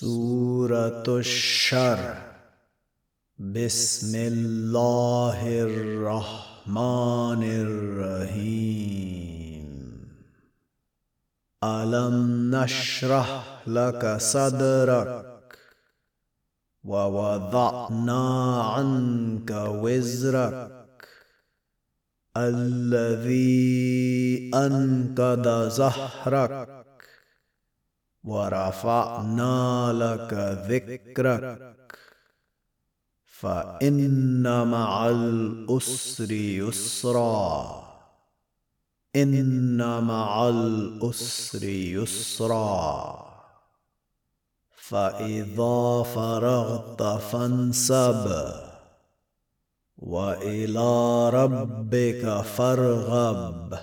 سورة الشر. بسم الله الرحمن الرحيم. ألم نشرح لك صدرك ووضعنا عنك وزرك الذي أنقذ ظهرك ورفعنا لك ذكرك فإن مع الأسر يسرا إن مع الأسر يسرا فإذا فرغت فانسب وإلى ربك فارغب